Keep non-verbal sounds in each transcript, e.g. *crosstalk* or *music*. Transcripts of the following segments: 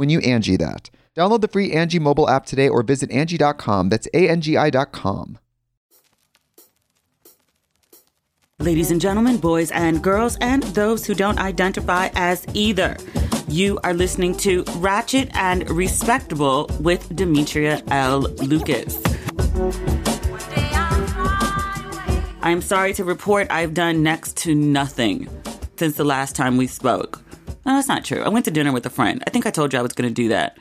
when you Angie that. Download the free Angie mobile app today or visit Angie.com. That's A-N-G-I dot. Ladies and gentlemen, boys and girls, and those who don't identify as either. You are listening to Ratchet and Respectable with Demetria L. Lucas. I am sorry to report I've done next to nothing since the last time we spoke. No, that's not true. I went to dinner with a friend. I think I told you I was going to do that.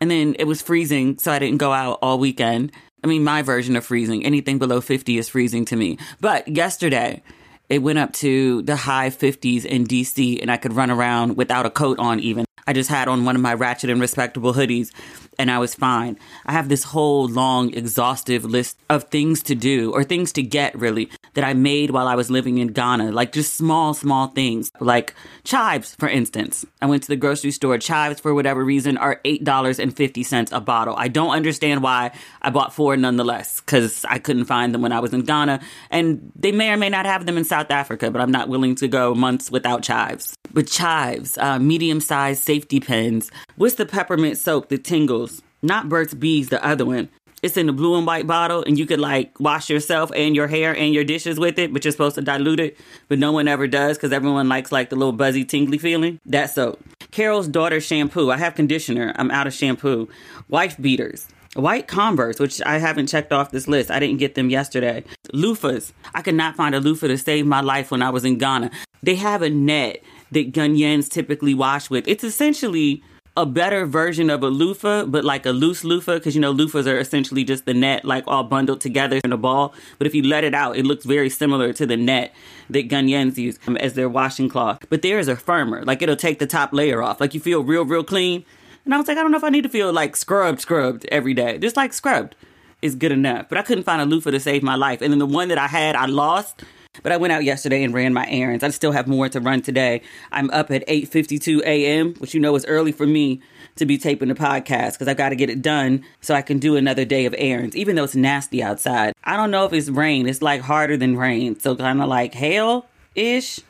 And then it was freezing, so I didn't go out all weekend. I mean, my version of freezing, anything below 50 is freezing to me. But yesterday, it went up to the high 50s in DC, and I could run around without a coat on, even. I just had on one of my ratchet and respectable hoodies and I was fine. I have this whole long, exhaustive list of things to do or things to get really that I made while I was living in Ghana. Like just small, small things like chives, for instance. I went to the grocery store. Chives, for whatever reason, are $8.50 a bottle. I don't understand why I bought four nonetheless because I couldn't find them when I was in Ghana. And they may or may not have them in South Africa, but I'm not willing to go months without chives. But chives, uh, medium sized safety pins. What's the peppermint soap that tingles? Not Burt's Bees, the other one. It's in the blue and white bottle, and you could like wash yourself and your hair and your dishes with it, but you're supposed to dilute it. But no one ever does because everyone likes like the little buzzy, tingly feeling. That soap. Carol's daughter shampoo. I have conditioner. I'm out of shampoo. Wife beaters. White Converse, which I haven't checked off this list. I didn't get them yesterday. Loofahs. I could not find a loofah to save my life when I was in Ghana. They have a net that Ghanaians typically wash with. It's essentially a better version of a loofah, but like a loose loofah, because you know loofahs are essentially just the net like all bundled together in a ball. But if you let it out, it looks very similar to the net that Ghanaians use um, as their washing cloth. But there is a firmer, like it'll take the top layer off, like you feel real, real clean. And I was like, I don't know if I need to feel like scrubbed, scrubbed every day. Just like scrubbed is good enough. But I couldn't find a loofah to save my life. And then the one that I had, I lost. But I went out yesterday and ran my errands. I still have more to run today. I'm up at 8:52 a.m., which you know is early for me to be taping the podcast because I've got to get it done so I can do another day of errands, even though it's nasty outside. I don't know if it's rain. It's like harder than rain, so kind of like hail ish,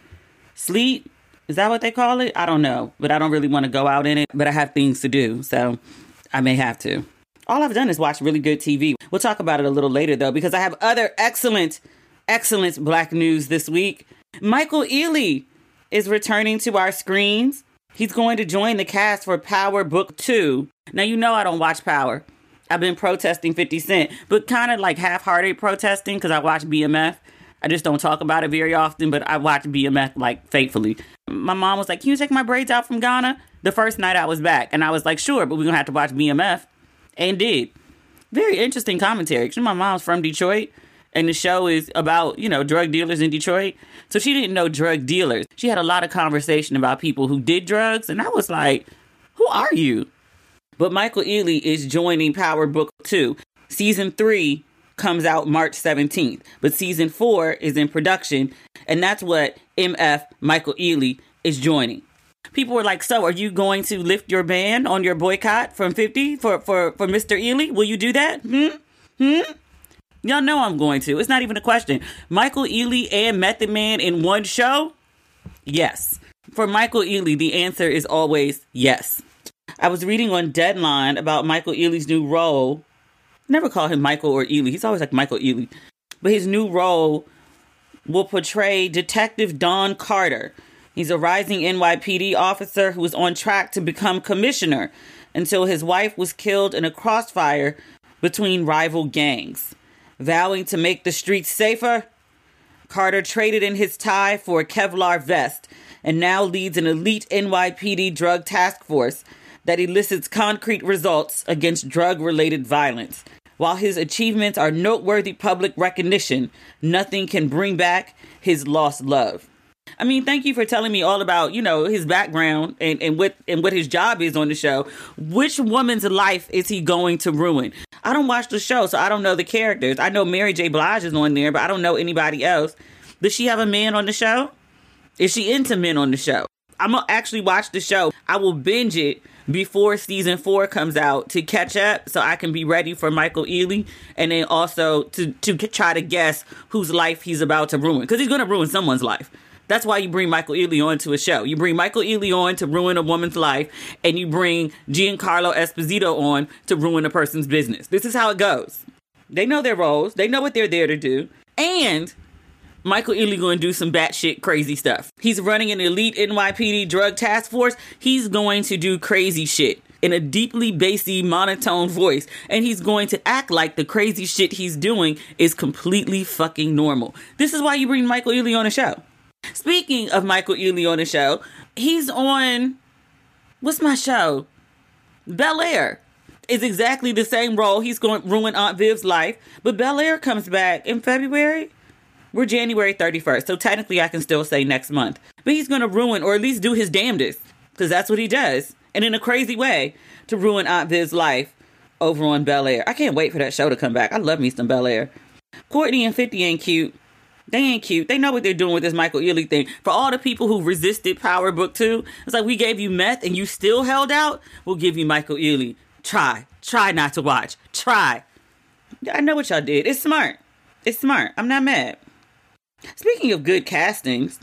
sleet. Is that what they call it? I don't know, but I don't really want to go out in it. But I have things to do, so I may have to. All I've done is watch really good TV. We'll talk about it a little later though, because I have other excellent excellent black news this week. Michael Ealy is returning to our screens. He's going to join the cast for Power Book 2. Now, you know I don't watch Power. I've been protesting 50 Cent, but kind of like half hearted protesting because I watch BMF. I just don't talk about it very often, but I watch BMF like faithfully. My mom was like, Can you take my braids out from Ghana? The first night I was back, and I was like, Sure, but we're gonna have to watch BMF. And did. Very interesting commentary. My mom's from Detroit and the show is about you know drug dealers in Detroit. So she didn't know drug dealers. She had a lot of conversation about people who did drugs, and I was like, "Who are you?" But Michael Ealy is joining Power Book Two. Season three comes out March 17th, but season four is in production, and that's what MF Michael Ealy is joining. People were like, "So, are you going to lift your ban on your boycott from 50 for for for Mr. Ealy? Will you do that?" Hmm. Hmm. Y'all know I'm going to. It's not even a question. Michael Ealy and Method Man in one show? Yes. For Michael Ealy, the answer is always yes. I was reading on Deadline about Michael Ealy's new role. Never call him Michael or Ealy. He's always like Michael Ealy. But his new role will portray Detective Don Carter. He's a rising NYPD officer who was on track to become commissioner until his wife was killed in a crossfire between rival gangs. Vowing to make the streets safer, Carter traded in his tie for a Kevlar vest and now leads an elite NYPD drug task force that elicits concrete results against drug related violence. While his achievements are noteworthy public recognition, nothing can bring back his lost love. I mean, thank you for telling me all about, you know, his background and, and what and what his job is on the show. Which woman's life is he going to ruin? I don't watch the show, so I don't know the characters. I know Mary J. Blige is on there, but I don't know anybody else. Does she have a man on the show? Is she into men on the show? I'm gonna actually watch the show. I will binge it before season four comes out to catch up so I can be ready for Michael Ealy and then also to, to try to guess whose life he's about to ruin because he's going to ruin someone's life. That's why you bring Michael Ealy on to a show. You bring Michael Ealy on to ruin a woman's life, and you bring Giancarlo Esposito on to ruin a person's business. This is how it goes. They know their roles, they know what they're there to do, and Michael Ealy going to do some batshit crazy stuff. He's running an elite NYPD drug task force. He's going to do crazy shit in a deeply bassy monotone voice and he's going to act like the crazy shit he's doing is completely fucking normal. This is why you bring Michael Ealy on a show. Speaking of Michael Ealy on the show, he's on what's my show? Bel Air is exactly the same role. He's going to ruin Aunt Viv's life, but Bel Air comes back in February. We're January 31st, so technically I can still say next month. But he's going to ruin, or at least do his damnedest, because that's what he does, and in a crazy way, to ruin Aunt Viv's life over on Bel Air. I can't wait for that show to come back. I love me some Bel Air. Courtney and 50 ain't cute. They ain't cute. They know what they're doing with this Michael Ealy thing. For all the people who resisted Power Book 2, it's like we gave you meth and you still held out. We'll give you Michael Ealy. Try. Try not to watch. Try. I know what y'all did. It's smart. It's smart. I'm not mad. Speaking of good castings,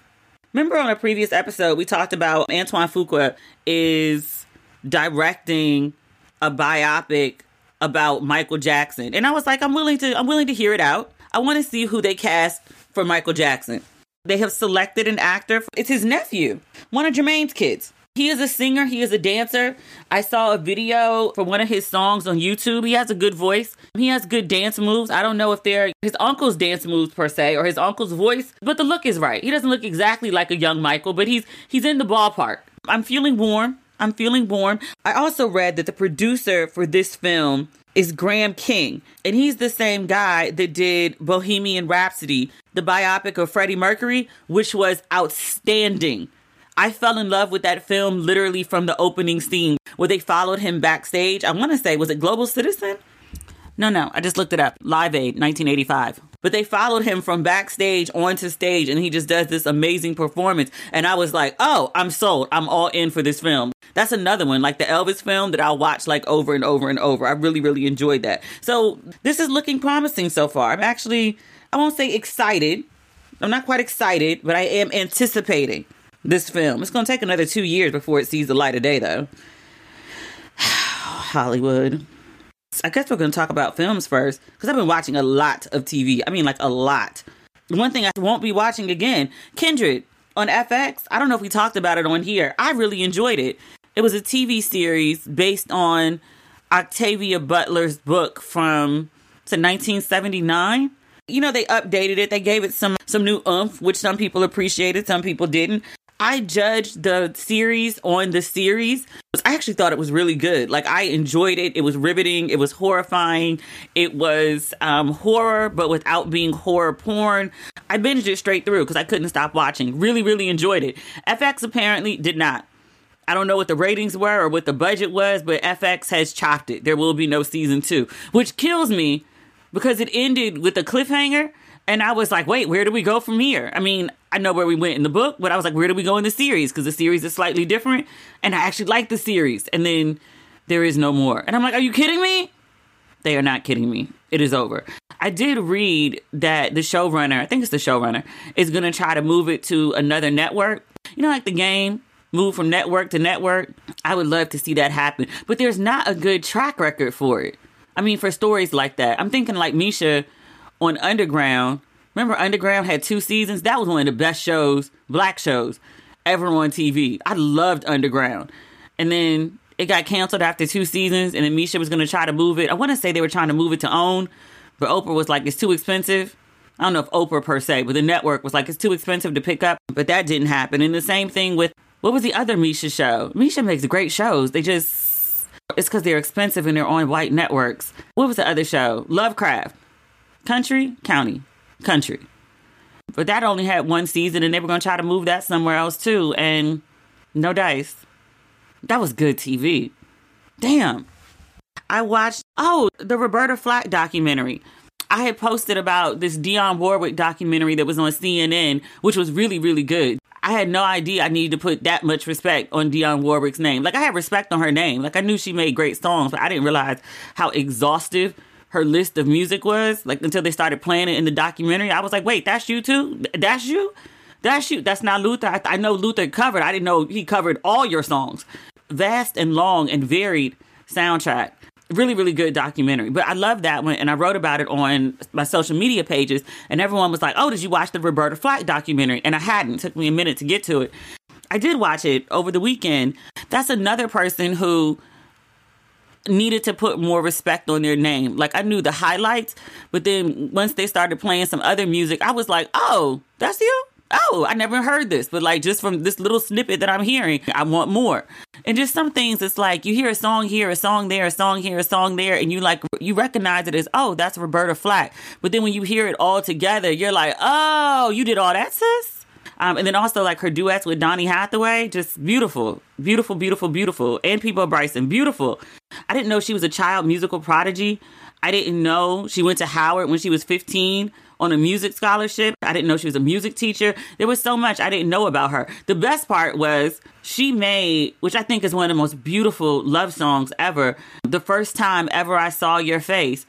remember on a previous episode we talked about Antoine Fuqua is directing a biopic about Michael Jackson. And I was like, I'm willing to I'm willing to hear it out. I want to see who they cast for Michael Jackson. They have selected an actor. It's his nephew, one of Jermaine's kids. He is a singer, he is a dancer. I saw a video for one of his songs on YouTube. He has a good voice. He has good dance moves. I don't know if they're his uncle's dance moves per se or his uncle's voice, but the look is right. He doesn't look exactly like a young Michael, but he's he's in the ballpark. I'm feeling warm. I'm feeling warm. I also read that the producer for this film is Graham King, and he's the same guy that did Bohemian Rhapsody, the biopic of Freddie Mercury, which was outstanding. I fell in love with that film literally from the opening scene where they followed him backstage. I want to say, was it Global Citizen? No, no, I just looked it up. Live Aid, 1985. But they followed him from backstage onto stage and he just does this amazing performance. And I was like, oh, I'm sold. I'm all in for this film. That's another one, like the Elvis film that I'll watch like over and over and over. I really, really enjoyed that. So this is looking promising so far. I'm actually, I won't say excited. I'm not quite excited, but I am anticipating this film. It's going to take another two years before it sees the light of day, though. *sighs* Hollywood. I guess we're going to talk about films first because I've been watching a lot of TV. I mean, like a lot. One thing I won't be watching again Kindred on FX. I don't know if we talked about it on here. I really enjoyed it. It was a TV series based on Octavia Butler's book from to 1979. You know, they updated it. They gave it some some new oomph, which some people appreciated, some people didn't. I judged the series on the series. I actually thought it was really good. Like I enjoyed it. It was riveting. It was horrifying. It was um, horror, but without being horror porn. I binged it straight through because I couldn't stop watching. Really, really enjoyed it. FX apparently did not. I don't know what the ratings were or what the budget was, but FX has chopped it. There will be no season two, which kills me because it ended with a cliffhanger. And I was like, wait, where do we go from here? I mean, I know where we went in the book, but I was like, where do we go in the series? Because the series is slightly different. And I actually like the series. And then there is no more. And I'm like, are you kidding me? They are not kidding me. It is over. I did read that the showrunner, I think it's the showrunner, is going to try to move it to another network. You know, like the game, move from network to network. I would love to see that happen. But there's not a good track record for it. I mean, for stories like that. I'm thinking like Misha on Underground. Remember, Underground had two seasons? That was one of the best shows, black shows, ever on TV. I loved Underground. And then it got canceled after two seasons, and then Misha was going to try to move it. I want to say they were trying to move it to OWN, but Oprah was like, it's too expensive. I don't know if Oprah per se, but the network was like, it's too expensive to pick up. But that didn't happen. And the same thing with what was the other Misha show? Misha makes great shows. They just, it's because they're expensive and they're on white networks. What was the other show? Lovecraft. Country? County. Country. But that only had one season and they were going to try to move that somewhere else too. And no dice. That was good TV. Damn. I watched, oh, the Roberta Flack documentary. I had posted about this Dionne Warwick documentary that was on CNN, which was really, really good. I had no idea I needed to put that much respect on Dionne Warwick's name. Like I had respect on her name. Like I knew she made great songs, but I didn't realize how exhaustive her list of music was. Like until they started playing it in the documentary, I was like, "Wait, that's you too? That's you? That's you? That's not Luther? I, I know Luther covered. I didn't know he covered all your songs. Vast and long and varied soundtrack." really really good documentary but i love that one and i wrote about it on my social media pages and everyone was like oh did you watch the roberta flack documentary and i hadn't it took me a minute to get to it i did watch it over the weekend that's another person who needed to put more respect on their name like i knew the highlights but then once they started playing some other music i was like oh that's you oh, I never heard this, but like just from this little snippet that I'm hearing, I want more. And just some things, it's like you hear a song here, a song there, a song here, a song there, and you like, you recognize it as, oh, that's Roberta Flack. But then when you hear it all together, you're like, oh, you did all that, sis? Um, and then also like her duets with Donny Hathaway, just beautiful, beautiful, beautiful, beautiful. And Peabo Bryson, beautiful. I didn't know she was a child musical prodigy. I didn't know she went to Howard when she was 15 on a music scholarship. I didn't know she was a music teacher. There was so much I didn't know about her. The best part was she made, which I think is one of the most beautiful love songs ever, the first time ever I saw your face.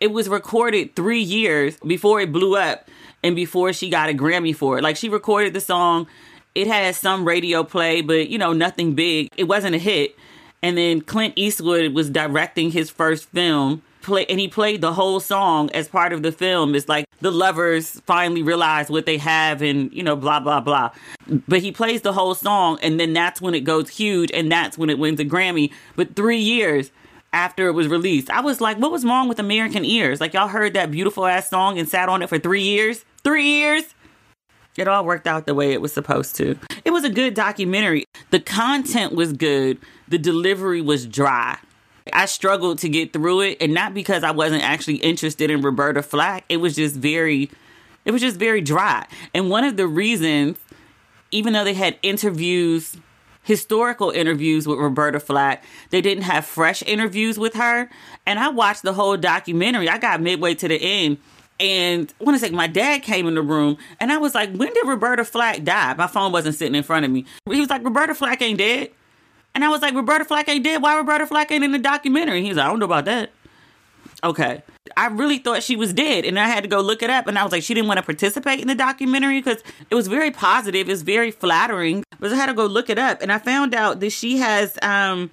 It was recorded three years before it blew up and before she got a Grammy for it. Like she recorded the song, it had some radio play, but you know, nothing big. It wasn't a hit. And then Clint Eastwood was directing his first film play and he played the whole song as part of the film. It's like the lovers finally realize what they have and you know blah blah blah. But he plays the whole song and then that's when it goes huge and that's when it wins a Grammy. But 3 years after it was released, I was like, what was wrong with American ears? Like y'all heard that beautiful ass song and sat on it for 3 years? 3 years? It all worked out the way it was supposed to. It was a good documentary. The content was good. The delivery was dry. I struggled to get through it, and not because I wasn't actually interested in Roberta Flack. It was just very, it was just very dry. And one of the reasons, even though they had interviews, historical interviews with Roberta Flack, they didn't have fresh interviews with her. And I watched the whole documentary. I got midway to the end. And I want to say my dad came in the room and I was like, when did Roberta Flack die? My phone wasn't sitting in front of me. He was like, Roberta Flack ain't dead. And I was like, Roberta Flack ain't dead. Why Roberta Flack ain't in the documentary? He's like, I don't know about that. Okay. I really thought she was dead. And I had to go look it up. And I was like, she didn't want to participate in the documentary because it was very positive. It's very flattering. But I had to go look it up. And I found out that she has um,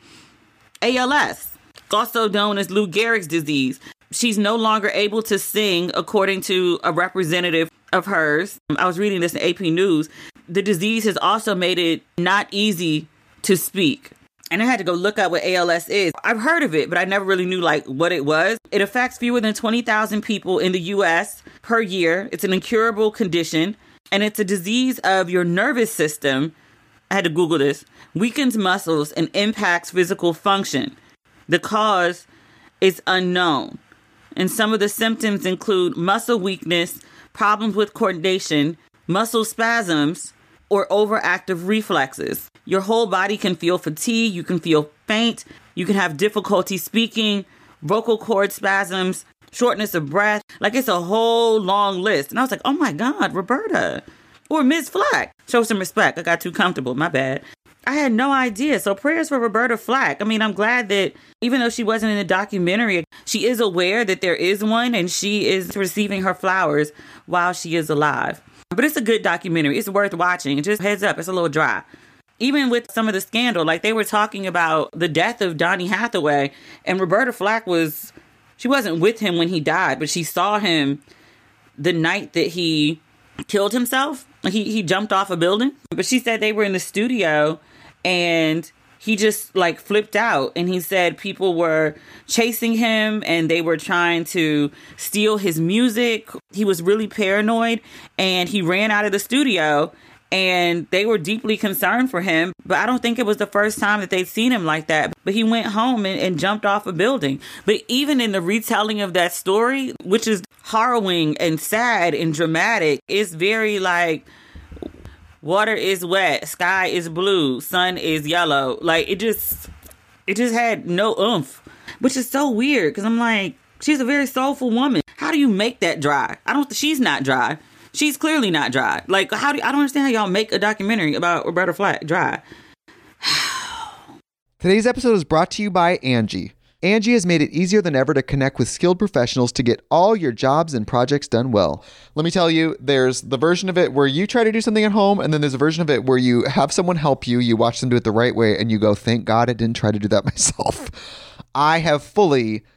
ALS, also known as Lou Gehrig's disease. She's no longer able to sing, according to a representative of hers. I was reading this in AP News. The disease has also made it not easy to speak. And I had to go look up what ALS is. I've heard of it, but I never really knew like what it was. It affects fewer than 20,000 people in the US per year. It's an incurable condition and it's a disease of your nervous system. I had to Google this. Weakens muscles and impacts physical function. The cause is unknown. And some of the symptoms include muscle weakness, problems with coordination, muscle spasms, or overactive reflexes. Your whole body can feel fatigue, you can feel faint, you can have difficulty speaking, vocal cord spasms, shortness of breath. Like it's a whole long list. And I was like, oh my God, Roberta or Ms. Flack. Show some respect. I got too comfortable. My bad. I had no idea. So prayers for Roberta Flack. I mean, I'm glad that even though she wasn't in the documentary, she is aware that there is one and she is receiving her flowers while she is alive. But it's a good documentary. It's worth watching. Just heads up, it's a little dry. Even with some of the scandal, like they were talking about the death of Donny Hathaway, and Roberta Flack was, she wasn't with him when he died, but she saw him the night that he killed himself. He he jumped off a building. But she said they were in the studio and he just like flipped out and he said people were chasing him and they were trying to steal his music. He was really paranoid and he ran out of the studio and they were deeply concerned for him. But I don't think it was the first time that they'd seen him like that. But he went home and, and, jumped off a building. But even in the retelling of that story, which is harrowing and sad and dramatic, it's very like water is wet, sky is blue, sun is yellow. Like it just it just had no oomph. Which is so weird because I'm like, she's a very soulful woman. How do you make that dry? I don't she's not dry. She's clearly not dry. Like how do I don't understand how y'all make a documentary about Roberta Flack dry. *sighs* Today's episode is brought to you by Angie Angie has made it easier than ever to connect with skilled professionals to get all your jobs and projects done well. Let me tell you, there's the version of it where you try to do something at home, and then there's a version of it where you have someone help you, you watch them do it the right way, and you go, thank God I didn't try to do that *laughs* myself. I have fully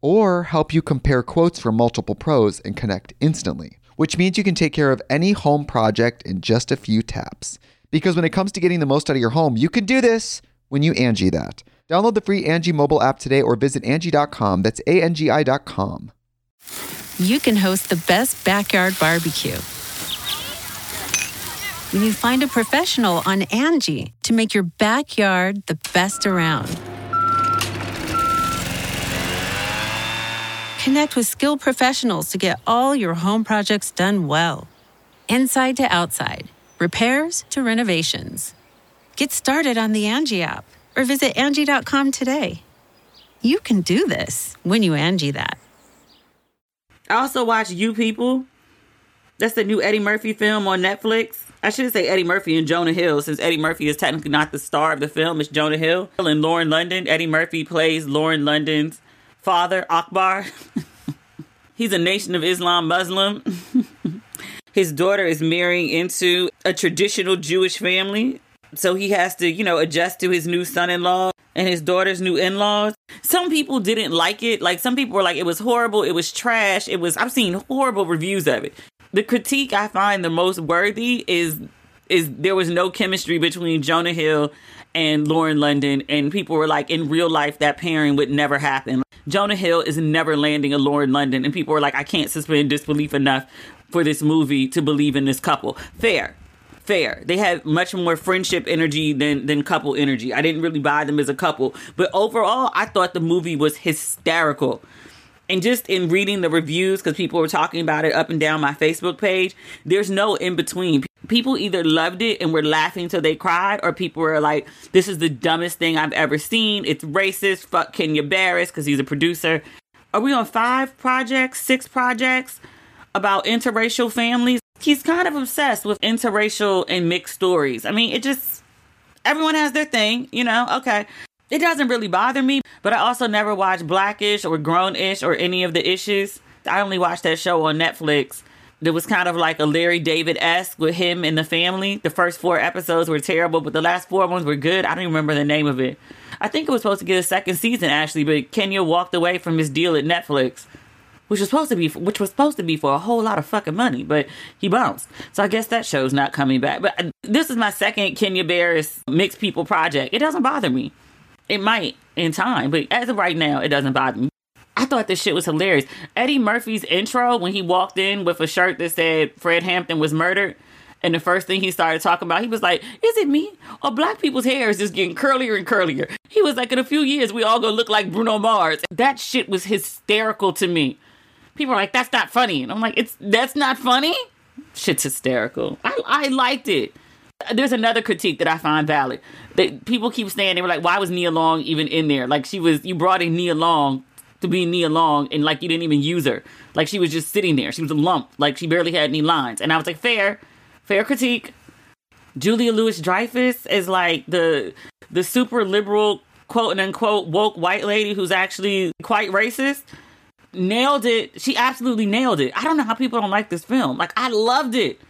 or help you compare quotes from multiple pros and connect instantly, which means you can take care of any home project in just a few taps. Because when it comes to getting the most out of your home, you can do this when you Angie that. Download the free Angie mobile app today or visit Angie.com. That's A N G I.com. You can host the best backyard barbecue. When you find a professional on Angie to make your backyard the best around. Connect with skilled professionals to get all your home projects done well. Inside to outside, repairs to renovations. Get started on the Angie app or visit Angie.com today. You can do this when you Angie that. I also watch You People. That's the new Eddie Murphy film on Netflix. I should say Eddie Murphy and Jonah Hill, since Eddie Murphy is technically not the star of the film. It's Jonah Hill and Lauren London. Eddie Murphy plays Lauren London's father, Akbar. *laughs* He's a Nation of Islam Muslim. *laughs* His daughter is marrying into a traditional Jewish family. So he has to, you know, adjust to his new son in law and his daughter's new in laws. Some people didn't like it. Like some people were like, it was horrible. It was trash. It was, I've seen horrible reviews of it. The critique I find the most worthy is, is there was no chemistry between Jonah Hill and Lauren London. And people were like, in real life, that pairing would never happen. Jonah Hill is never landing a Lauren London. And people were like, I can't suspend disbelief enough for this movie to believe in this couple. Fair fair. They had much more friendship energy than than couple energy. I didn't really buy them as a couple, but overall, I thought the movie was hysterical. And just in reading the reviews, because people were talking about it up and down my Facebook page, there's no in between. People either loved it and were laughing till they cried, or people were like, "This is the dumbest thing I've ever seen. It's racist. Fuck Kenya Barris because he's a producer." Are we on five projects, six projects about interracial families? he's kind of obsessed with interracial and mixed stories. I mean, it just everyone has their thing, you know. Okay. It doesn't really bother me, but I also never watched Blackish or Grownish or any of the issues. I only watched that show on Netflix There was kind of like a Larry David esque with him and the family. The first four episodes were terrible, but the last four ones were good. I don't even remember the name of it. I think it was supposed to get a second season actually, but Kenya walked away from his deal at Netflix, which was supposed to be which was supposed to be for a whole lot of fucking money, but he bounced. So I guess that show's not coming back. But uh, this is my second Kenya Barris mixed people project. It doesn't bother me. It might in time, but as of right now, it doesn't bother me. I thought this shit was hilarious. Eddie Murphy's intro when he walked in with a shirt that said Fred Hampton was murdered. And the first thing he started talking about, he was like, Is it me? Or black people's hair is just getting curlier and curlier. He was like, In a few years, we all gonna look like Bruno Mars. That shit was hysterical to me. People are like, That's not funny. And I'm like, It's that's not funny? Shit's hysterical. I, I liked it. There's another critique that I find valid. That people keep saying they were like, Why was Nia Long even in there? Like she was you brought in Nia Long to be Nia Long and like you didn't even use her. Like she was just sitting there. She was a lump. Like she barely had any lines. And I was like, fair, fair critique. Julia Louis Dreyfus is like the the super liberal quote unquote woke white lady who's actually quite racist. Nailed it. She absolutely nailed it. I don't know how people don't like this film. Like I loved it.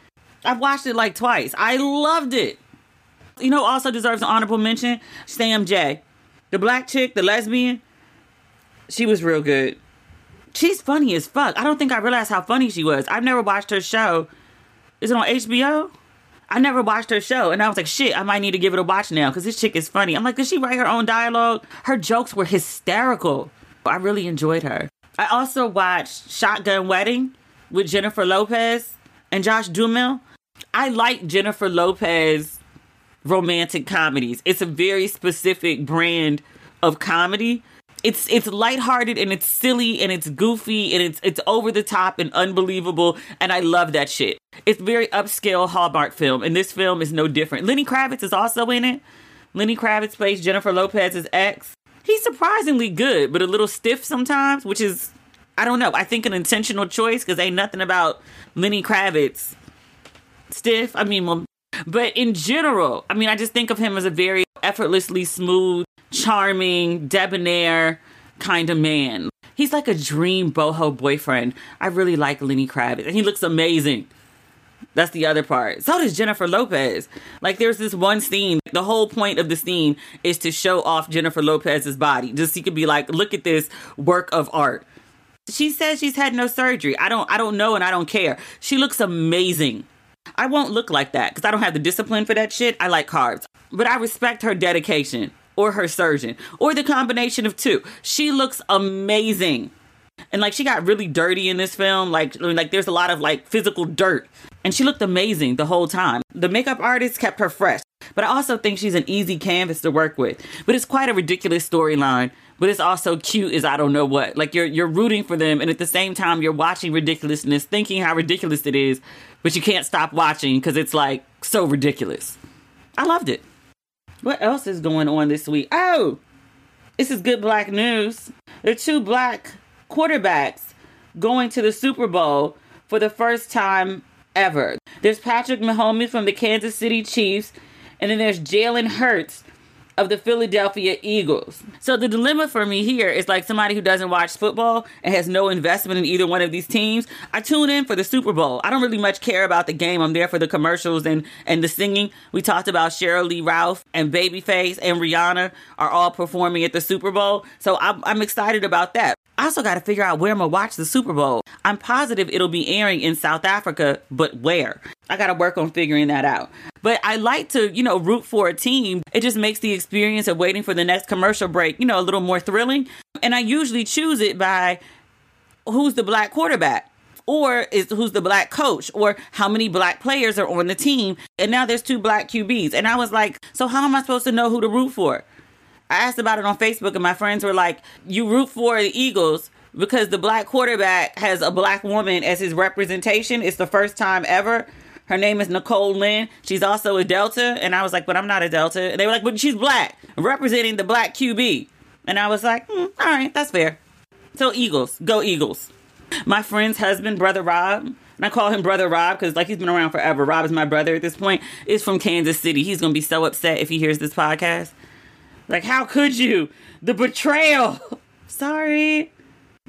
I've watched it like twice. I loved it. You know, also deserves an honorable mention. Sam Jay, the black chick, the lesbian. She was real good. She's funny as fuck. I don't think I realized how funny she was. I've never watched her show. Is it on HBO? I never watched her show, and I was like, shit, I might need to give it a watch now because this chick is funny. I'm like, did she write her own dialogue? Her jokes were hysterical. I really enjoyed her. I also watched Shotgun Wedding with Jennifer Lopez and Josh Duhamel. I like Jennifer Lopez romantic comedies. It's a very specific brand of comedy it's it's lighthearted and it's silly and it's goofy and it's it's over the top and unbelievable and I love that shit. It's very upscale Hallmark film and this film is no different. Lenny Kravitz is also in it. Lenny Kravitz plays Jennifer Lopez's ex. He's surprisingly good, but a little stiff sometimes, which is I don't know. I think an intentional choice because ain't nothing about Lenny Kravitz stiff. I mean, well, but in general, I mean, I just think of him as a very effortlessly smooth charming, debonair kind of man. He's like a dream boho boyfriend. I really like Lenny Kravitz, and he looks amazing. That's the other part. So does Jennifer Lopez. Like, there's this one scene. The whole point of the scene is to show off Jennifer Lopez's body. Just so you could be like, look at this work of art. She says she's had no surgery. I don't. I don't know, and I don't care. She looks amazing. I won't look like that because I don't have the discipline for that shit. I like carbs, but I respect her dedication or her surgeon or the combination of two. She looks amazing. And like she got really dirty in this film. Like like there's a lot of like physical dirt. And she looked amazing the whole time. The makeup artist kept her fresh. But I also think she's an easy canvas to work with. But it's quite a ridiculous storyline. But it's also cute as I don't know what. Like you're you're rooting for them and at the same time you're watching ridiculousness, thinking how ridiculous it is, but you can't stop watching because it's like so ridiculous. I loved it. What else is going on this week? Oh, this is good black news. There are two black quarterbacks going to the Super Bowl for the first time ever. There's Patrick Mahomes from the Kansas City Chiefs, and then there's Jalen Hurts of the Philadelphia Eagles. So the dilemma for me here is like somebody who doesn't watch football and has no investment in either one of these teams. I tune in for the Super Bowl. I don't really much care about the game. I'm there for the commercials and and the singing. We talked about Sheryl Lee Ralph and Babyface and Rihanna are all performing at the Super Bowl. So I'm, I'm excited about that. I also got to figure out where I'm gonna watch the Super Bowl. I'm positive it'll be airing in South Africa, but where? I got to work on figuring that out. But I like to, you know, root for a team. It just makes the experience of waiting for the next commercial break, you know, a little more thrilling. And I usually choose it by who's the black quarterback or is who's the black coach or how many black players are on the team. And now there's two black QBs. And I was like, so how am I supposed to know who to root for? I asked about it on Facebook and my friends were like, you root for the Eagles because the black quarterback has a black woman as his representation. It's the first time ever. Her name is Nicole Lynn. She's also a Delta. And I was like, but I'm not a Delta. And they were like, but she's black, representing the black QB. And I was like, mm, all right, that's fair. So Eagles, go Eagles. My friend's husband, brother Rob, and I call him brother Rob because like he's been around forever. Rob is my brother at this point. Is from Kansas City. He's gonna be so upset if he hears this podcast. Like, how could you? The betrayal. *laughs* Sorry.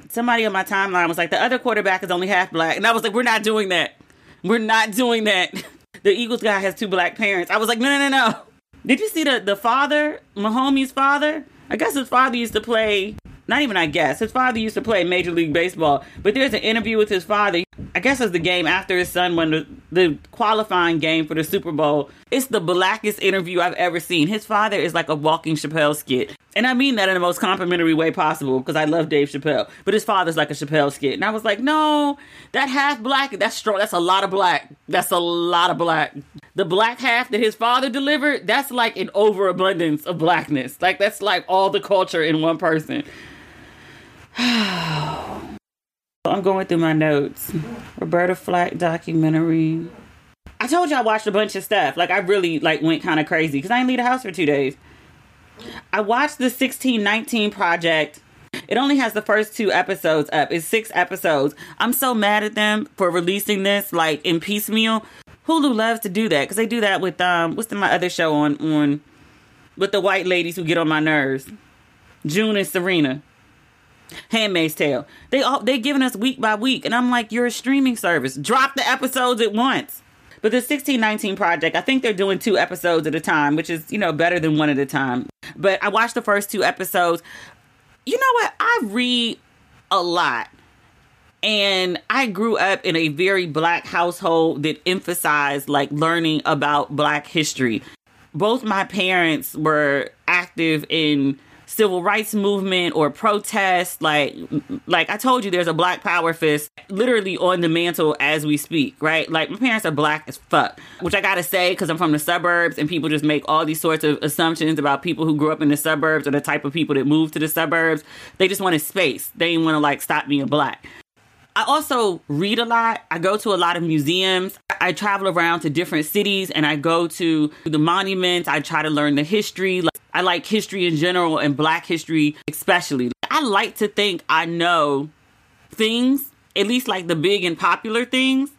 somebody on my timeline was like, the other quarterback is only half black. And I was like, we're not doing that. We're not doing that. *laughs* The Eagles guy has two black parents. I was like, no, no, no, no. Did you see the, the father, Mahomes' father? I guess his father used to play, not even I guess, his father used to play Major League Baseball. But there's an interview with his father. I guess it's the game after his son won the, the qualifying game for the Super Bowl. It's the blackest interview I've ever seen. His father is like a walking Chappelle skit. And I mean that in the most complimentary way possible because I love Dave Chappelle. But his father's like a Chappelle skit. And I was like, no, that half black, that's strong. That's a lot of black. That's a lot of black. The black half that his father delivered, that's like an overabundance of blackness. Like that's like all the culture in one person. *sighs* Oh, I'm going through my notes. Roberta Flack documentary. I told you I watched a bunch of stuff. Like I really like went kind of crazy because I didn't leave the house for two days. I watched the 1619 project. It only has the first two episodes up. It's six episodes. I'm so mad at them for releasing this like in piecemeal. Hulu loves to do that because they do that with um what's the, my other show on on with the white ladies who get on my nerves. June and Serena. Handmaid's Tale. They all they giving us week by week, and I'm like, you're a streaming service. Drop the episodes at once. But the 1619 project, I think they're doing two episodes at a time, which is, you know, better than one at a time. But I watched the first two episodes. You know what? I read a lot. And I grew up in a very black household that emphasized like learning about black history. Both my parents were active in civil rights movement or protest like like i told you there's a black power fist literally on the mantle as we speak right? Like my parents are black as fuck which i gotta say because i'm from the suburbs and people just make all these sorts of assumptions about people who grew up in the suburbs or the type of people that move to the suburbs. They just wanted space. They didn't want to like stop being black I also read a lot. I go to a lot of museums. I travel around to different cities and I go to the monuments. I try to learn the history. I like history in general and black history especially. I like to think I know things, at least like the big and popular things.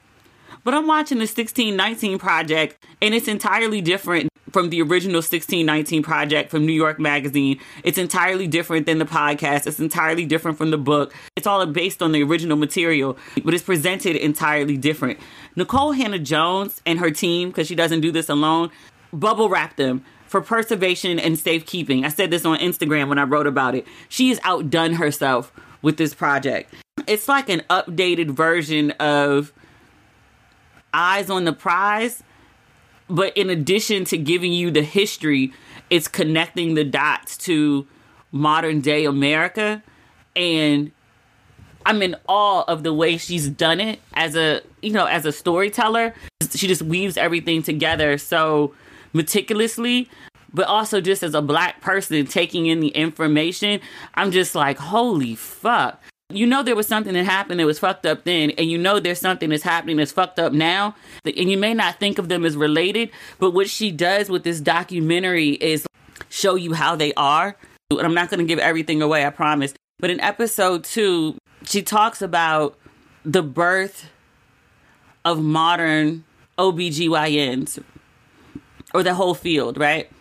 But I'm watching the 1619 project and it's entirely different from the original 1619 project from New York Magazine. It's entirely different than the podcast. It's entirely different from the book. It's all based on the original material, but it's presented entirely different. Nicole Hannah-Jones and her team, because she doesn't do this alone, bubble wrap them for preservation and safekeeping. I said this on Instagram when I wrote about it. She has outdone herself with this project. It's like an updated version of Eyes on the Prize but in addition to giving you the history, it's connecting the dots to modern day America. And I'm in awe of the way she's done it as a, you know, as a storyteller. She just weaves everything together so meticulously, but also just as a black person taking in the information. I'm just like, holy fuck you know there was something that happened that was fucked up then and you know there's something that's happening that's fucked up now. And you may not think of them as related but what she does with this documentary is show you how they are. And i'm not going to give everything away i promise. But in episode two she talks about the birth of modern obgyns or the whole field right?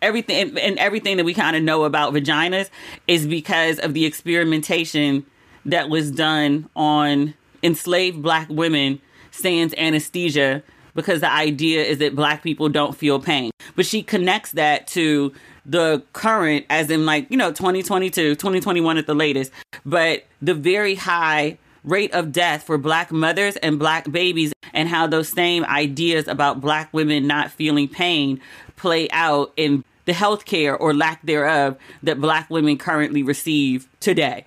Everything and everything that we kind of know about vaginas is because of the experimentation that was done on enslaved black women sans anesthesia because the idea is that black people don't feel pain. But she connects that to the current, as in like, you know, 2022, 2021 at the latest, but the very high rate of death for black mothers and black babies and how those same ideas about black women not feeling pain play out in the health care or lack thereof that black women currently receive today.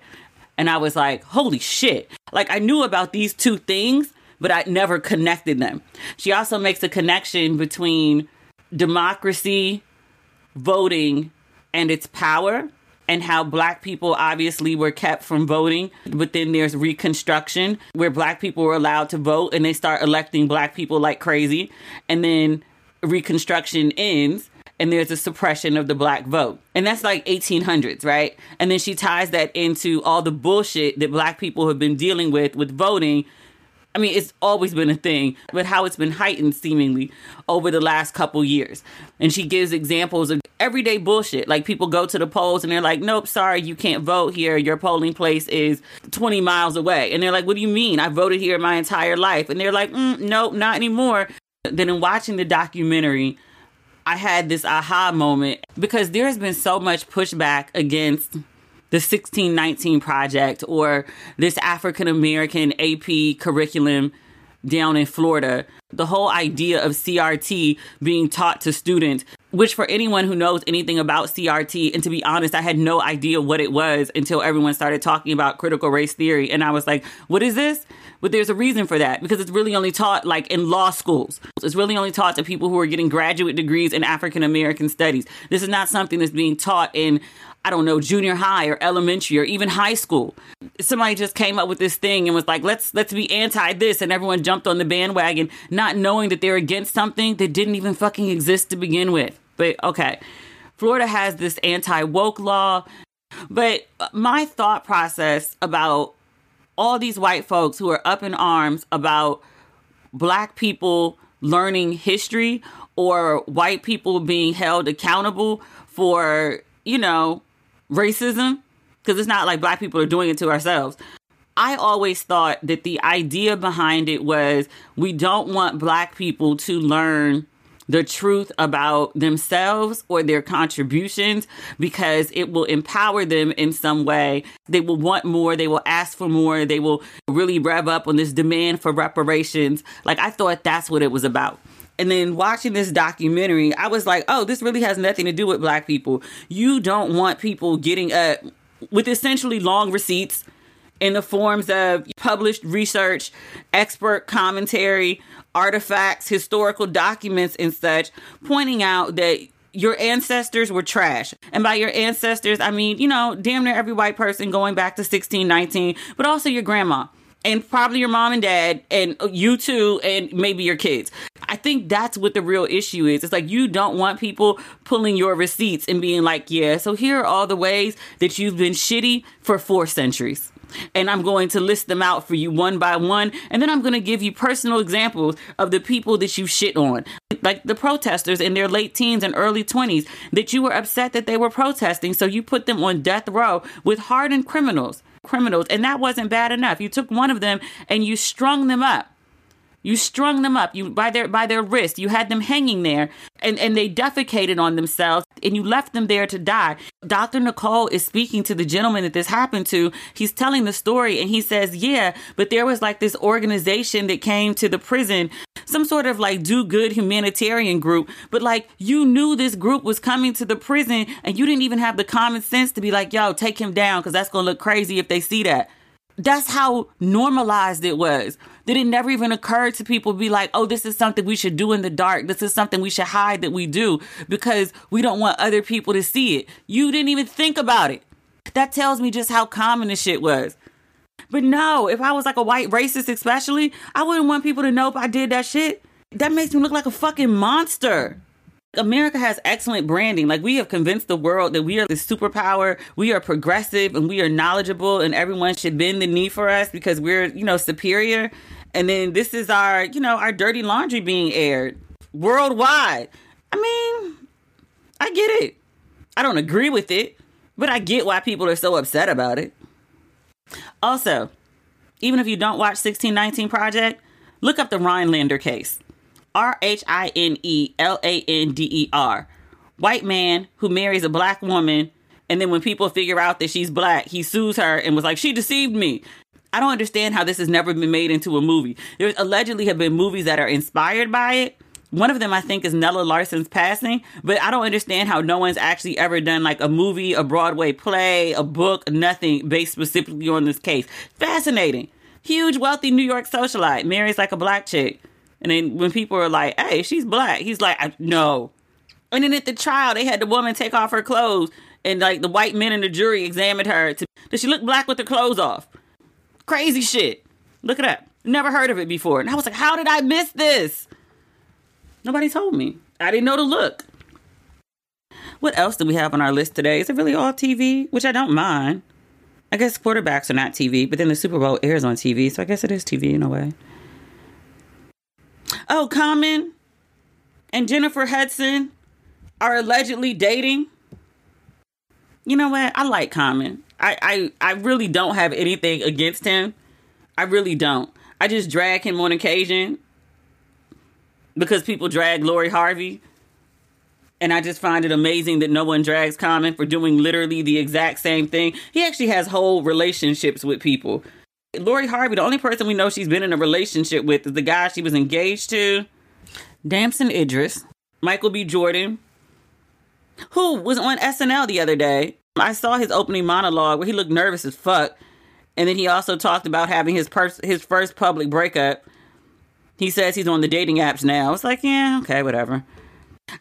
And I was like, holy shit. Like I knew about these two things, but I never connected them. She also makes a connection between democracy, voting, and its power and how black people obviously were kept from voting. But then there's Reconstruction, where black people were allowed to vote and they start electing black people like crazy. And then Reconstruction ends and there's a suppression of the black vote. And that's like 1800s, right? And then she ties that into all the bullshit that black people have been dealing with with voting I mean, it's always been a thing, but how it's been heightened seemingly over the last couple years. And she gives examples of everyday bullshit. Like people go to the polls and they're like, nope, sorry, you can't vote here. Your polling place is 20 miles away. And they're like, what do you mean? I voted here my entire life. And they're like, mm, nope, not anymore. Then in watching the documentary, I had this aha moment because there has been so much pushback against the 1619 project or this African American AP curriculum down in Florida. The whole idea of CRT being taught to students, which for anyone who knows anything about CRT, and to be honest, I had no idea what it was until everyone started talking about critical race theory. And I was like, what is this? But there's a reason for that because it's really only taught like in law schools. It's really only taught to people who are getting graduate degrees in African American studies. This is not something that's being taught in I don't know, junior high or elementary or even high school. Somebody just came up with this thing and was like, let's let's be anti this and everyone jumped on the bandwagon, not knowing that they're against something that didn't even fucking exist to begin with. But okay. Florida has this anti woke law. But uh, my thought process about all these white folks who are up in arms about black people learning history or white people being held accountable for, you know, racism, because it's not like black people are doing it to ourselves. I always thought that the idea behind it was we don't want black people to learn the truth about themselves or their contributions because it will empower them in some way. They will want more, they will ask for more, they will really rev up on this demand for reparations. Like, I thought that's what it was about. And then watching this documentary, I was like, oh, this really has nothing to do with black people. You don't want people getting up with essentially long receipts in the forms of published research, expert commentary, artifacts, historical documents, and such, pointing out that your ancestors were trash. And by your ancestors, I mean, you know, damn near every white person going back to 1619, but also your grandma and probably your mom and dad and you too and maybe your kids. I think that's what the real issue is. It's like you don't want people pulling your receipts and being like, "Yeah, so here are all the ways that you've been shitty for 4 centuries." And I'm going to list them out for you one by one. And then I'm going to give you personal examples of the people that you shit on. Like the protesters in their late teens and early 20s, that you were upset that they were protesting. So you put them on death row with hardened criminals criminals, and that wasn't bad enough. You took one of them and you strung them up. You strung them up. You by their by their wrist. You had them hanging there, and and they defecated on themselves, and you left them there to die. Dr. Nikole is speaking to the gentleman that this happened to. He's telling the story, and he says, "Yeah, but there was like this organization that came to the prison, some sort of like do good humanitarian group, but like you knew this group was coming to the prison, and you didn't even have the common sense to be like, yo, take him down, because that's gonna look crazy if they see that." That's how normalized it was. That it never even occurred to people to be like, oh, this is something we should do in the dark. This is something we should hide that we do because we don't want other people to see it. You didn't even think about it. That tells me just how common this shit was. But no, if I was like a white racist, especially, I wouldn't want people to know if I did that shit. That makes me look like a fucking monster. America has excellent branding. Like we have convinced the world that we are the superpower, we are progressive and we are knowledgeable and everyone should bend the knee for us because we're, you know, superior. And then this is our, you know, our dirty laundry being aired worldwide. I mean, I get it. I don't agree with it, but I get why people are so upset about it. Also, even if you don't watch 1619 Project, look up the Rhinelander case. R H I N E L A N D E R. White man who marries a black woman, and then when people figure out that she's black, he sues her and was like, She deceived me. I don't understand how this has never been made into a movie. There allegedly have been movies that are inspired by it. One of them I think is Nella Larsen's Passing, but I don't understand how no one's actually ever done like a movie, a Broadway play, a book, nothing based specifically on this case. Fascinating. Huge wealthy New York socialite marries like a black chick. And then when people are like, hey, she's black, he's like, no. And then at the trial, they had the woman take off her clothes and like the white men in the jury examined her. To, does she look black with her clothes off? Crazy shit. Look it up. Never heard of it before. And I was like, how did I miss this? Nobody told me. I didn't know to look. What else do we have on our list today? Is it really all TV? Which I don't mind. I guess quarterbacks are not TV, but then the Super Bowl airs on TV, so I guess it is TV in a way. Oh, Common and Jennifer Hudson are allegedly dating. You know what? I like Common. I, I, I really don't have anything against him. I really don't. I just drag him on occasion because people drag Lori Harvey. And I just find it amazing that no one drags Common for doing literally the exact same thing. He actually has whole relationships with people. Lori Harvey, the only person we know she's been in a relationship with is the guy she was engaged to, Damson Idris, Michael B. Jordan, who was on SNL the other day. I saw his opening monologue where he looked nervous as fuck. And then he also talked about having his pers- his first public breakup. He says he's on the dating apps now. It's like, yeah, okay, whatever.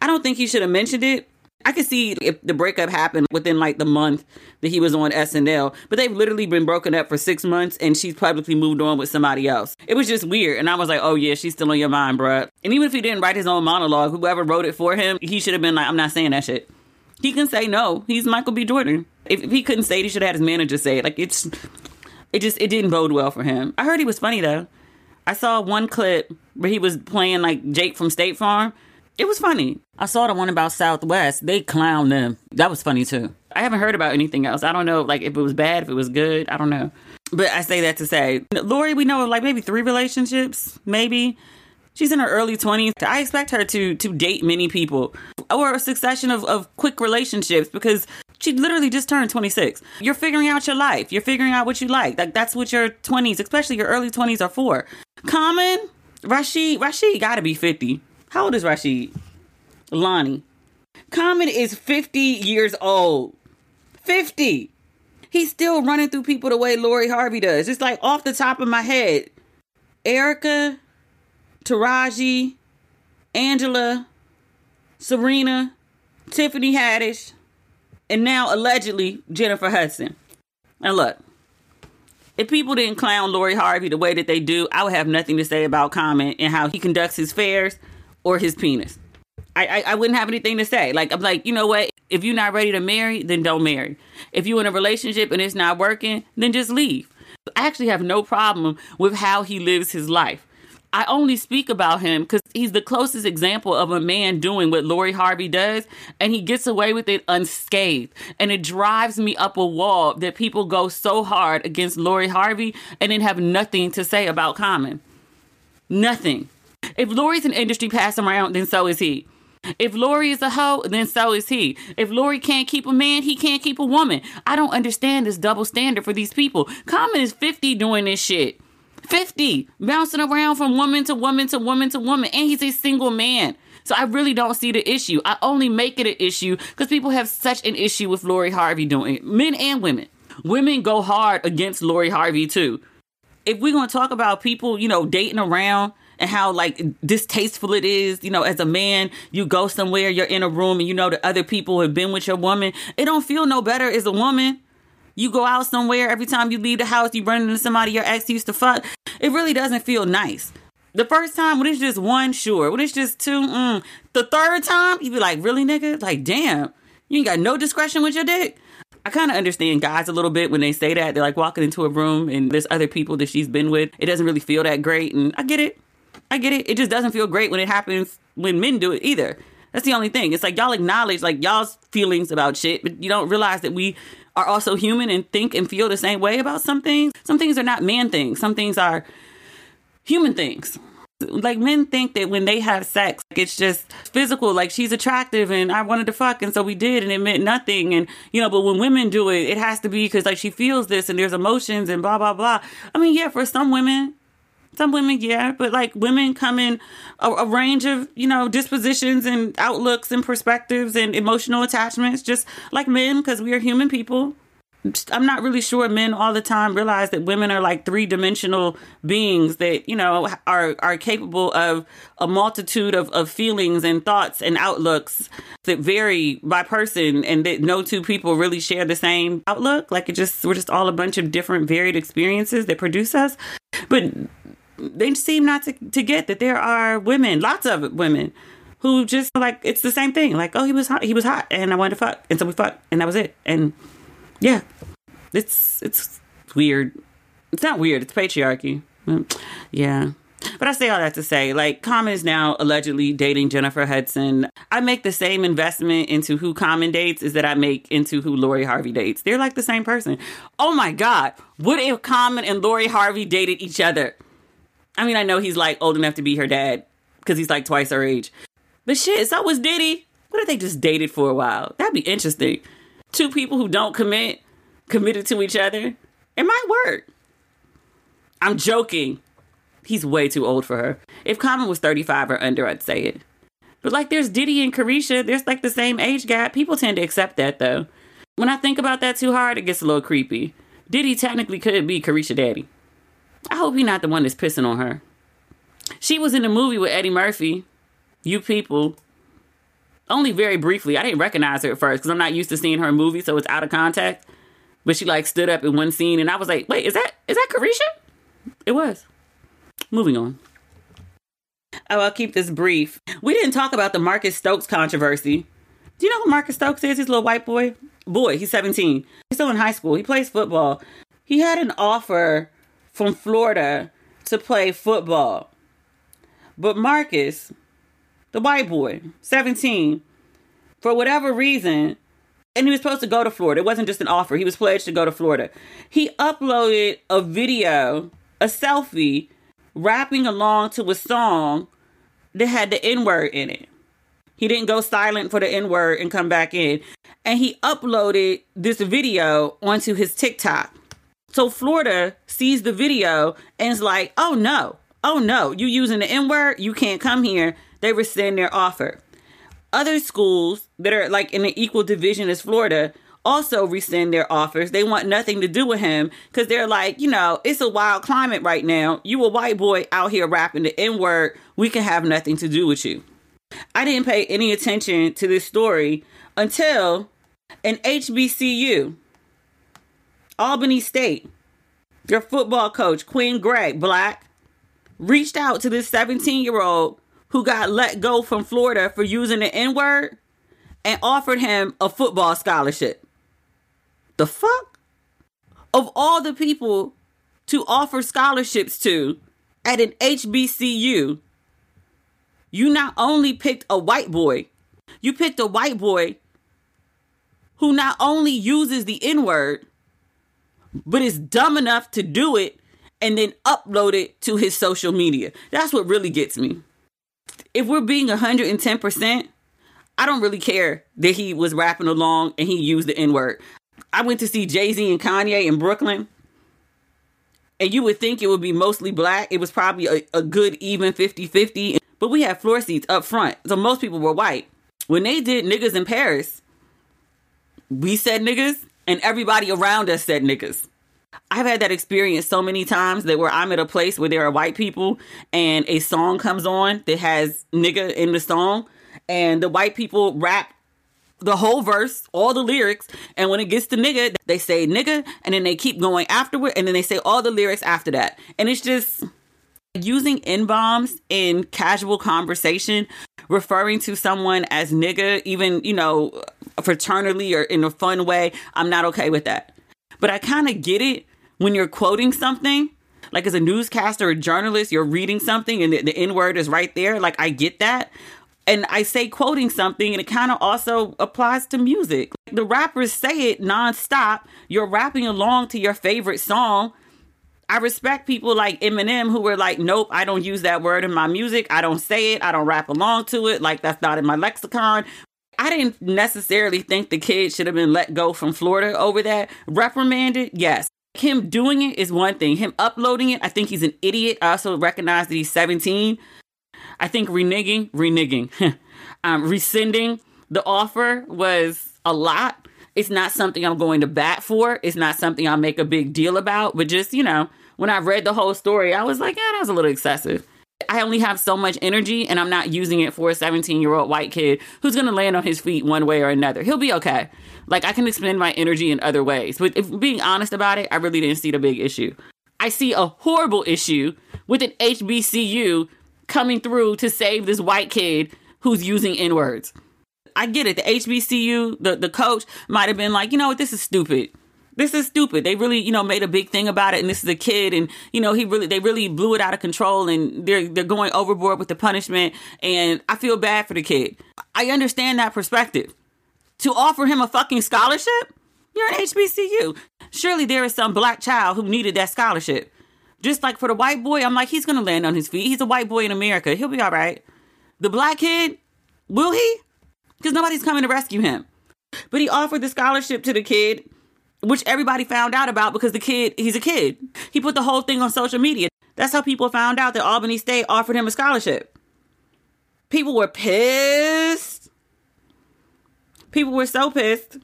I don't think he should have mentioned it. I could see if the breakup happened within like the month that he was on SNL, but they've literally been broken up for six months and she's publicly moved on with somebody else. It was just weird. And I was like, oh yeah, she's still on your mind, bruh. And even if he didn't write his own monologue, whoever wrote it for him, he should have been like, I'm not saying that shit. He can say no. He's Michael B. Jordan. If, if he couldn't say it, he should have had his manager say it. Like it's, it just, it didn't bode well for him. I heard he was funny though. I saw one clip where he was playing like Jake from State Farm it was funny. I saw the one about Southwest. They clowned them. That was funny too. I haven't heard about anything else. I don't know, like if it was bad, if it was good. I don't know. But I say that to say, Lori, we know like maybe three relationships, maybe. She's in her early 20s. I expect her to to date many people or a succession of, of quick relationships because she literally just turned 26. You're figuring out your life. You're figuring out what you like. Like that's what your 20s, especially your early 20s are for. Common, Rashid, Rashid got to be 50. How old is Rashid? Lonnie. Common is 50 years old. 50. He's still running through people the way Lori Harvey does. It's like off the top of my head. Erica, Taraji, Angela, Serena, Tiffany Haddish, and now allegedly Jennifer Hudson. Now look, if people didn't clown Lori Harvey the way that they do, I would have nothing to say about Common and how he conducts his fairs or his penis. I, I, I wouldn't have anything to say. Like I'm like, you know what? If you're not ready to marry, then don't marry. If you're in a relationship and it's not working, then just leave. I actually have no problem with how he lives his life. I only speak about him because he's the closest example of a man doing what Lori Harvey does, and he gets away with it unscathed. And it drives me up a wall that people go so hard against Lori Harvey and then have nothing to say about Common. Nothing. If Lori's an industry pass around, then so is he. If Lori is a hoe, then so is he. If Lori can't keep a man, he can't keep a woman. I don't understand this double standard for these people. Common is 50 doing this shit. 50, bouncing around from woman to woman to woman to woman, and he's a single man. So I really don't see the issue. I only make it an issue because people have such an issue with Lori Harvey doing it, men and women. Women go hard against Lori Harvey too. If we're gonna talk about people, you know, dating around and how like distasteful it is. You know, as a man, you go somewhere, you're in a room, and you know that other people have been with your woman. It don't feel no better as a woman. You go out somewhere every time you leave the house, you run into somebody your ex used to fuck. It really doesn't feel nice. The first time when it's just one, sure. When it's just two, mm. the third time you be like, really, nigga? Like, damn, you ain't got no discretion with your dick. I kind of understand guys a little bit when they say that. They're like walking into a room and there's other people that she's been with. It doesn't really feel that great. And I get it. I get it. It just doesn't feel great when it happens when men do it either. That's the only thing. It's like y'all acknowledge like y'all's feelings about shit, but you don't realize that we are also human and think and feel the same way about some things. Some things are not man things. Some things are human things. Like men think that when they have sex, it's just physical, like she's attractive and I wanted to fuck and so we did and it meant nothing. And, you know, but when women do it, it has to be because like she feels this and there's emotions and blah, blah, blah. I mean, yeah, for some women, some women, yeah, but like women come in a, a, range of, you know, dispositions and outlooks and perspectives and emotional attachments, just like men, because we are human people. I'm not really sure men all the time realize that women are like three dimensional beings that, you know, are, are capable of a multitude of, of feelings and thoughts and outlooks that vary by person and that no two people really share the same outlook. Like it just, we're just all a bunch of different varied experiences that produce us. But they seem not to, to get that there are women, lots of women, who just like it's the same thing. Like, oh, he was hot, he was hot, and I wanted to fuck, and so we fucked, and that was it. And yeah, it's it's weird. It's not weird. It's patriarchy. Mm, yeah, But I say all that to say, like, Common is now allegedly dating Jennifer Hudson. I make the same investment into who Common dates as that I make into who Lori Harvey dates. They're like the same person. Oh my God. What if Common and Lori Harvey dated each other? I mean, I know he's like old enough to be her dad because he's like twice her age. But shit, so was Diddy. What if they just dated for a while? That'd be interesting. Two people who don't commit, committed to each other. It might work. I'm joking. He's way too old for her. If Common was 35 or under, I'd say it. But like there's Diddy and Caresha, there's like the same age gap. People tend to accept that though. When I think about that too hard, it gets a little creepy. Diddy technically could be Caresha daddy. I hope he's not the one that's pissing on her. She was in the movie with Eddie Murphy. You people. Only very briefly. I didn't recognize her at first because I'm not used to seeing her in movies, so it's out of context. But she like stood up in one scene and I was like, wait, is that is that Caresha? It was. Moving on. Oh, I'll keep this brief. We didn't talk about the Marcus Stokes controversy. Do you know who Marcus Stokes is? He's a little white boy. Boy, he's 17. He's still in high school. He plays football. He had an offer from Florida to play football. But Marcus, the white boy, 17, for whatever reason, and he was supposed to go to Florida. It wasn't just an offer. He was pledged to go to Florida. He uploaded a video, a selfie rapping along to a song that had the N word in it. He didn't go silent for the N word and come back in. And he uploaded this video onto his TikTok. So Florida sees the video and is like, oh no, oh no, you using the N word, you can't come here. They rescind their offer. Other schools that are like in an equal division as Florida also rescind their offers. They want nothing to do with him because they're like, you know, it's a wild climate right now. You a white boy out here rapping the N word. We can have nothing to do with you. I didn't pay any attention to this story until an HBCU, Albany State, their football coach, Quinn Gray, black, reached out to this 17 year old who got let go from Florida for using the N word and offered him a football scholarship. The fuck? Of all the people to offer scholarships to at an HBCU, you not only picked a white boy, you picked a white boy who not only uses the N word, but is dumb enough to do it and then upload it to his social media. That's what really gets me. If we're being 110%, I don't really care that he was rapping along and he used the N word. I went to see Jay Z and Kanye in Brooklyn, and you would think it would be mostly black. It was probably a, a good even 50 50, but we had floor seats up front, so most people were white. When they did Niggas in Paris, we said niggas, and everybody around us said niggas. I've had that experience so many times that where I'm at a place where there are white people and a song comes on that has nigga in the song, and the white people rap the whole verse, all the lyrics, and when it gets to nigga, they say nigga, and then they keep going afterward, and then they say all the lyrics after that. And it's just using N bombs in casual conversation, referring to someone as nigga, even, you know, fraternally or in a fun way, I'm not okay with that. But I kind of get it when you're quoting something. Like as a newscaster or journalist, you're reading something and the, the N word is right there. Like I get that and I say quoting something, and it kind of also applies to music. The rappers say it nonstop. You're rapping along to your favorite song. I respect people like Eminem who were like, nope, I don't use that word in my music. I don't say it. I don't rap along to it. Like, that's not in my lexicon. I didn't necessarily think the kid should have been let go from Florida over that. Reprimanded, yes. Him doing it is one thing. Him uploading it, I think he's an idiot. I also recognize that he's 17. I think reneging, reneging, *laughs* um, rescinding the offer was a lot. It's not something I'm going to bat for. It's not something I'll make a big deal about. But just, you know, when I read the whole story, I was like, yeah, that was a little excessive. I only have so much energy and I'm not using it for a 17 year old white kid who's going to land on his feet one way or another. He'll be okay. Like I can expend my energy in other ways. But if being honest about it, I really didn't see the big issue. I see a horrible issue with an HBCU coming through to save this white kid who's using N words. I get it. The HBCU, the, the coach might have been like, you know what, this is stupid. This is stupid. They really, you know, made a big thing about it, and this is a kid, and you know, he really, they really blew it out of control, and they're they're going overboard with the punishment, and I feel bad for the kid. I understand that perspective. To offer him a fucking scholarship, you're an HBCU. Surely there is some black child who needed that scholarship. Just like for the white boy, I'm like, he's gonna land on his feet. He's a white boy in America. He'll be all right. The black kid, will he? Because nobody's coming to rescue him. But he offered the scholarship to the kid which everybody found out about because the kid, he's a kid. He put the whole thing on social media. That's how people found out that Albany State offered him a scholarship. People were pissed. People were so pissed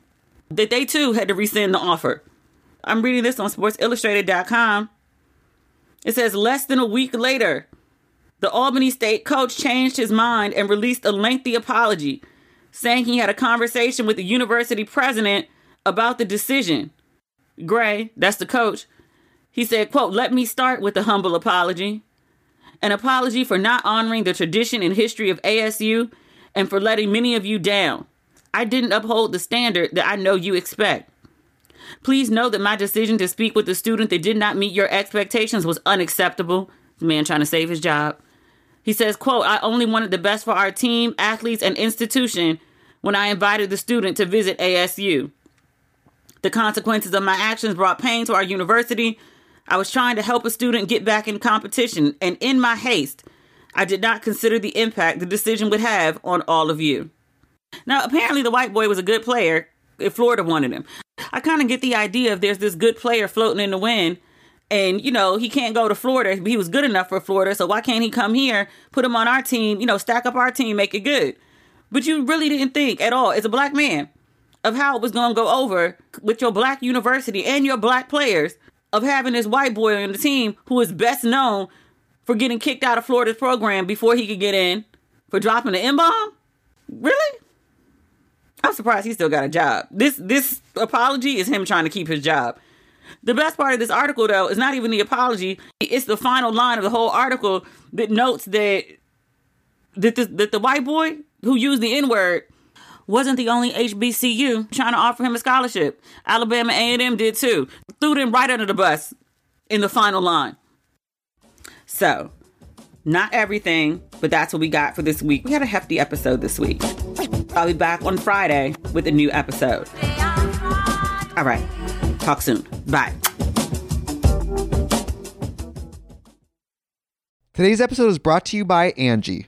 that they too had to rescind the offer. I'm reading this on sportsillustrated.com. It says less than a week later, the Albany State coach changed his mind and released a lengthy apology, saying he had a conversation with the university president about the decision. Gray, that's the coach, he said, quote, let me start with a humble apology. An apology for not honoring the tradition and history of ASU and for letting many of you down. I didn't uphold the standard that I know you expect. Please know that my decision to speak with a student that did not meet your expectations was unacceptable. The man trying to save his job. He says, quote, I only wanted the best for our team, athletes, and institution when I invited the student to visit ASU. The consequences of my actions brought pain to our university. I was trying to help a student get back in competition, and in my haste, I did not consider the impact the decision would have on all of you. Now, apparently, the white boy was a good player if Florida wanted him. I kind of get the idea if there's this good player floating in the wind, and you know he can't go to Florida. He was good enough for Florida, so why can't he come here, put him on our team, you know, stack up our team, make it good? But you really didn't think at all, as a black man, of how it was going to go over with your black university and your black players of having this white boy on the team who is best known for getting kicked out of Florida's program before he could get in for dropping the M bomb? Really? I'm surprised he still got a job. This this apology is him trying to keep his job. The best part of this article though is not even the apology, it's the final line of the whole article that notes that that the, that the white boy who used the N-word wasn't the only HBCU trying to offer him a scholarship. Alabama A&M did too. Threw them right under the bus in the final line. So, not everything, but that's what we got for this week. We had a hefty episode this week. I'll be back on Friday with a new episode. All right. Talk soon. Bye. Today's episode is brought to you by Angie.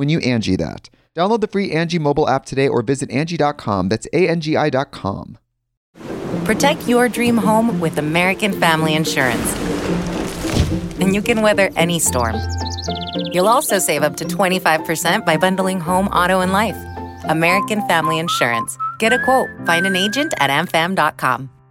when you Angie that. Download the free Angie mobile app today or visit Angie.com. That's A-N-G-I dot. Protect your dream home with American Family Insurance. And you can weather any storm. You'll also save up to 25% by bundling home, auto, and life. American Family Insurance. Get a quote. Find an agent at amfam.com.